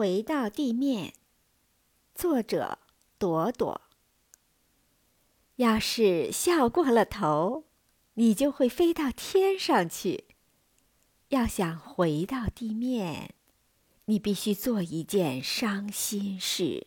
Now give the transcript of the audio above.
回到地面。作者朵朵。要是笑过了头你就会飞到天上去。要想回到地面你必须做一件伤心事。